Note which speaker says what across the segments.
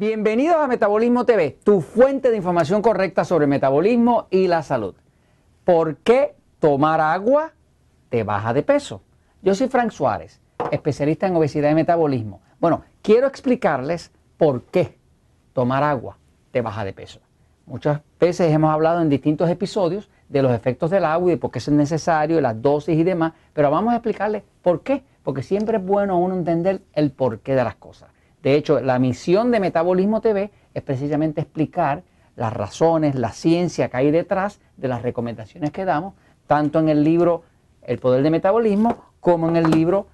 Speaker 1: Bienvenidos a Metabolismo TV, tu fuente de información correcta sobre metabolismo y la salud. ¿Por qué tomar agua te baja de peso? Yo soy Frank Suárez, especialista en obesidad y metabolismo. Bueno, quiero explicarles por qué tomar agua te baja de peso. Muchas veces hemos hablado en distintos episodios de los efectos del agua y de por qué es necesario, las dosis y demás, pero vamos a explicarles por qué, porque siempre es bueno uno entender el porqué de las cosas. De hecho, la misión de Metabolismo TV es precisamente explicar las razones, la ciencia que hay detrás de las recomendaciones que damos, tanto en el libro El Poder de Metabolismo como en el libro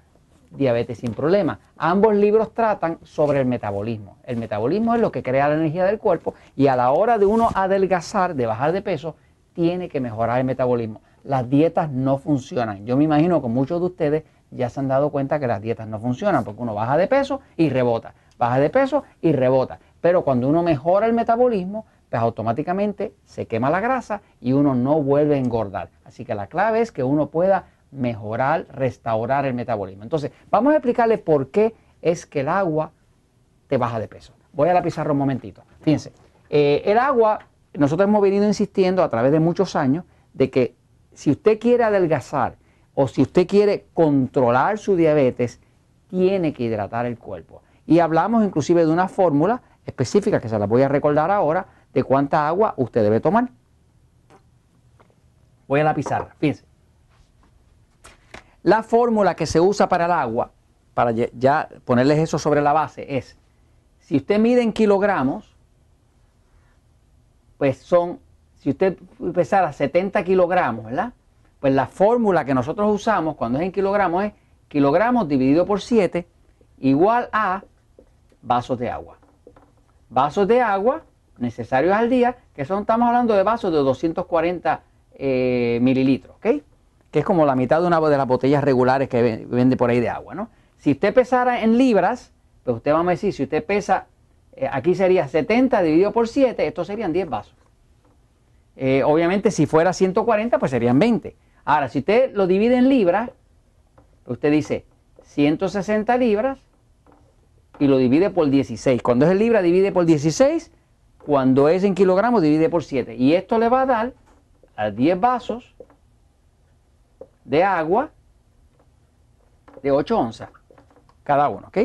Speaker 1: Diabetes sin Problemas. Ambos libros tratan sobre el metabolismo. El metabolismo es lo que crea la energía del cuerpo y a la hora de uno adelgazar, de bajar de peso, tiene que mejorar el metabolismo. Las dietas no funcionan. Yo me imagino que muchos de ustedes ya se han dado cuenta que las dietas no funcionan porque uno baja de peso y rebota, baja de peso y rebota. Pero cuando uno mejora el metabolismo, pues automáticamente se quema la grasa y uno no vuelve a engordar. Así que la clave es que uno pueda mejorar, restaurar el metabolismo. Entonces, vamos a explicarle por qué es que el agua te baja de peso. Voy a la pizarra un momentito. Fíjense, eh, el agua, nosotros hemos venido insistiendo a través de muchos años de que si usted quiere adelgazar o si usted quiere controlar su diabetes, tiene que hidratar el cuerpo. Y hablamos inclusive de una fórmula específica que se la voy a recordar ahora de cuánta agua usted debe tomar. Voy a la pizarra, fíjense. La fórmula que se usa para el agua, para ya ponerles eso sobre la base, es, si usted mide en kilogramos, pues son, si usted pesara 70 kilogramos, ¿verdad? Pues la fórmula que nosotros usamos cuando es en kilogramos es kilogramos dividido por 7 igual a vasos de agua. Vasos de agua necesarios al día, que son, estamos hablando de vasos de 240 eh, mililitros, ¿ok? Que es como la mitad de una de las botellas regulares que vende por ahí de agua, ¿no? Si usted pesara en libras, pues usted va a decir, si usted pesa, eh, aquí sería 70 dividido por 7, estos serían 10 vasos. Eh, obviamente si fuera 140, pues serían 20. Ahora, si usted lo divide en libras, usted dice 160 libras y lo divide por 16. Cuando es en libra, divide por 16. Cuando es en kilogramos, divide por 7. Y esto le va a dar a 10 vasos de agua de 8 onzas cada uno, ¿ok?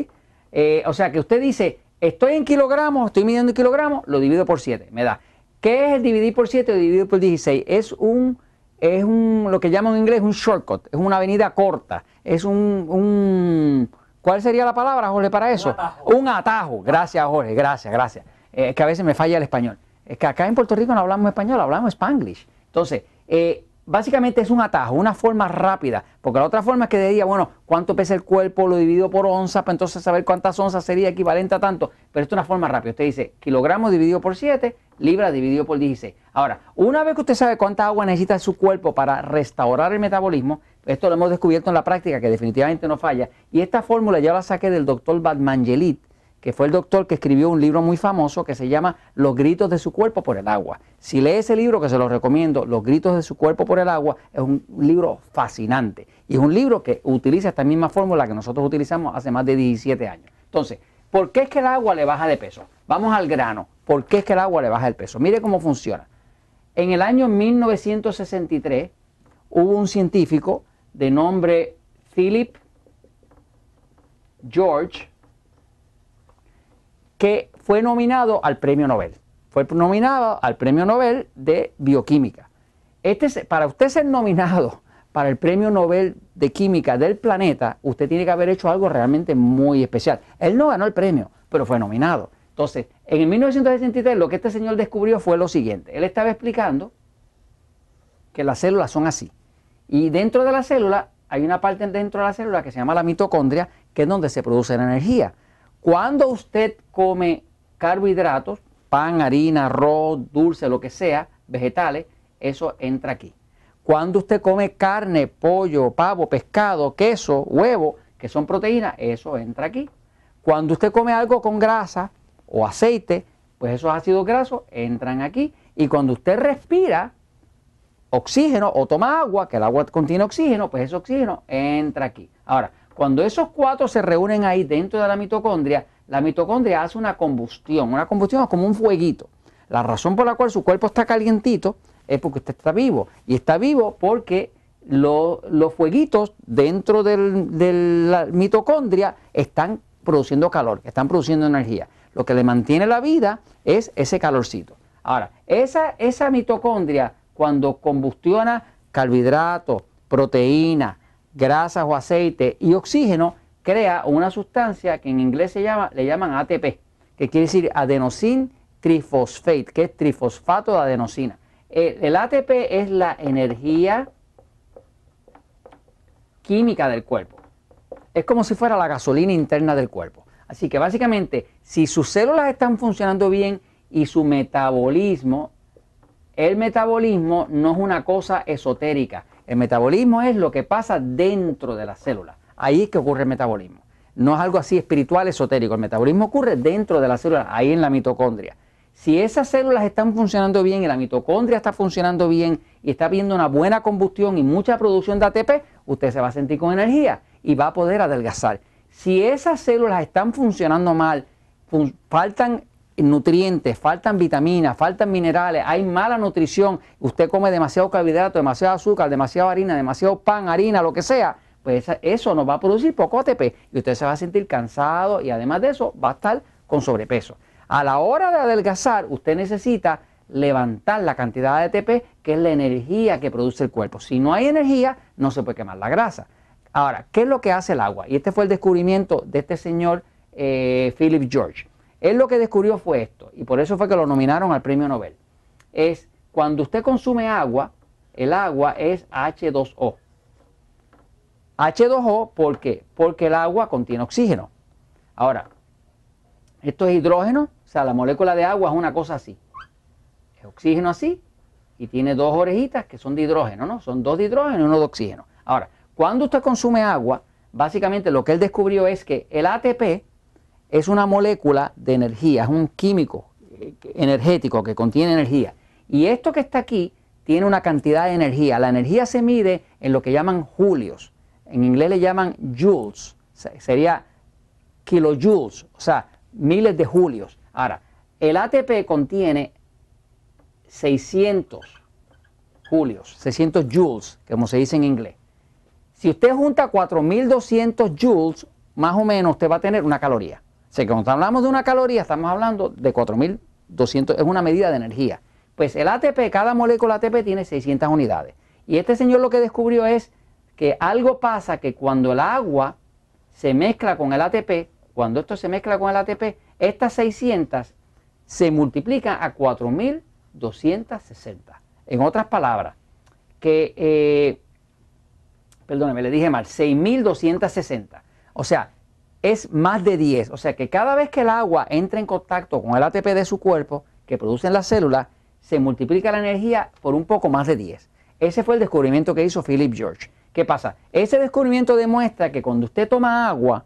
Speaker 1: Eh, o sea que usted dice, estoy en kilogramos, estoy midiendo en kilogramos, lo divido por 7, me da. ¿Qué es el dividir por 7 o dividir por 16? Es un es un, lo que llaman en inglés un shortcut, es una avenida corta, es un, un ¿cuál sería la palabra, Jorge, para eso? Un atajo. Gracias, Jorge, gracias, gracias. Eh, es que a veces me falla el español. Es que acá en Puerto Rico no hablamos español, hablamos spanglish. Entonces, eh, básicamente es un atajo, una forma rápida, porque la otra forma es que diría, bueno, ¿cuánto pesa el cuerpo? Lo divido por onza, para entonces saber cuántas onzas sería equivalente a tanto, pero esto es una forma rápida. Usted dice kilogramos dividido por 7, libras dividido por 16. Ahora, una vez que usted sabe cuánta agua necesita su cuerpo para restaurar el metabolismo, esto lo hemos descubierto en la práctica que definitivamente no falla, y esta fórmula ya la saqué del doctor Badmangelit, que fue el doctor que escribió un libro muy famoso que se llama Los gritos de su cuerpo por el agua. Si lee ese libro, que se lo recomiendo, Los gritos de su cuerpo por el agua, es un libro fascinante. Y es un libro que utiliza esta misma fórmula que nosotros utilizamos hace más de 17 años. Entonces, ¿por qué es que el agua le baja de peso? Vamos al grano. ¿Por qué es que el agua le baja el peso? Mire cómo funciona. En el año 1963 hubo un científico de nombre Philip George que fue nominado al premio Nobel. Fue nominado al premio Nobel de Bioquímica. Este, para usted ser nominado para el premio Nobel de Química del planeta, usted tiene que haber hecho algo realmente muy especial. Él no ganó el premio, pero fue nominado. Entonces, en el 1963 lo que este señor descubrió fue lo siguiente. Él estaba explicando que las células son así. Y dentro de la célula hay una parte dentro de la célula que se llama la mitocondria, que es donde se produce la energía. Cuando usted come carbohidratos, pan, harina, arroz, dulce, lo que sea, vegetales, eso entra aquí. Cuando usted come carne, pollo, pavo, pescado, queso, huevo, que son proteínas, eso entra aquí. Cuando usted come algo con grasa o aceite, pues esos ácidos grasos entran aquí. Y cuando usted respira oxígeno o toma agua, que el agua contiene oxígeno, pues ese oxígeno entra aquí. Ahora, cuando esos cuatro se reúnen ahí dentro de la mitocondria, la mitocondria hace una combustión. Una combustión es como un fueguito. La razón por la cual su cuerpo está calientito es porque usted está vivo. Y está vivo porque los fueguitos dentro de la mitocondria están produciendo calor, están produciendo energía. Lo que le mantiene la vida es ese calorcito. Ahora, esa, esa mitocondria, cuando combustiona carbohidratos, proteínas, grasas o aceite y oxígeno, crea una sustancia que en inglés se llama, le llaman ATP, que quiere decir adenosin trifosfate, que es trifosfato de adenosina. el ATP es la energía química del cuerpo. Es como si fuera la gasolina interna del cuerpo. Así que básicamente, si sus células están funcionando bien y su metabolismo, el metabolismo no es una cosa esotérica. El metabolismo es lo que pasa dentro de la célula. Ahí es que ocurre el metabolismo. No es algo así espiritual, esotérico. El metabolismo ocurre dentro de la célula, ahí en la mitocondria. Si esas células están funcionando bien y la mitocondria está funcionando bien y está viendo una buena combustión y mucha producción de ATP, usted se va a sentir con energía y va a poder adelgazar. Si esas células están funcionando mal, faltan nutrientes, faltan vitaminas, faltan minerales, hay mala nutrición, usted come demasiado carbohidrato, demasiado azúcar, demasiado harina, demasiado pan, harina, lo que sea, pues eso nos va a producir poco ATP y usted se va a sentir cansado y además de eso va a estar con sobrepeso. A la hora de adelgazar, usted necesita levantar la cantidad de ATP, que es la energía que produce el cuerpo. Si no hay energía, no se puede quemar la grasa. Ahora, ¿qué es lo que hace el agua? Y este fue el descubrimiento de este señor eh, Philip George. Él lo que descubrió fue esto, y por eso fue que lo nominaron al premio Nobel. Es cuando usted consume agua, el agua es H2O. H2O, ¿por qué? Porque el agua contiene oxígeno. Ahora, esto es hidrógeno, o sea, la molécula de agua es una cosa así. Es oxígeno así y tiene dos orejitas que son de hidrógeno, ¿no? Son dos de hidrógeno y uno de oxígeno. Ahora, cuando usted consume agua, básicamente lo que él descubrió es que el ATP es una molécula de energía, es un químico eh, energético que contiene energía. Y esto que está aquí tiene una cantidad de energía. La energía se mide en lo que llaman julios. En inglés le llaman joules. Sería kilojoules. O sea, miles de julios. Ahora, el ATP contiene 600 julios, 600 joules, como se dice en inglés. Si usted junta 4200 joules, más o menos usted va a tener una caloría. O sea, cuando hablamos de una caloría, estamos hablando de 4200, es una medida de energía. Pues el ATP, cada molécula ATP tiene 600 unidades. Y este señor lo que descubrió es que algo pasa que cuando el agua se mezcla con el ATP, cuando esto se mezcla con el ATP, estas 600 se multiplican a 4260. En otras palabras, que, eh, perdóneme, le dije mal, 6260. O sea, es más de 10. O sea que cada vez que el agua entra en contacto con el ATP de su cuerpo, que producen las células, se multiplica la energía por un poco más de 10. Ese fue el descubrimiento que hizo Philip George. ¿Qué pasa? Ese descubrimiento demuestra que cuando usted toma agua,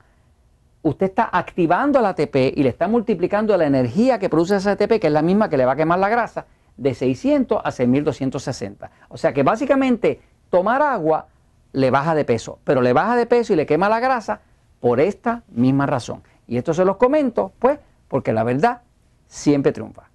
Speaker 1: usted está activando el ATP y le está multiplicando la energía que produce ese ATP, que es la misma que le va a quemar la grasa, de 600 a 6260. O sea que básicamente tomar agua le baja de peso, pero le baja de peso y le quema la grasa por esta misma razón. Y esto se los comento, pues, porque la verdad siempre triunfa.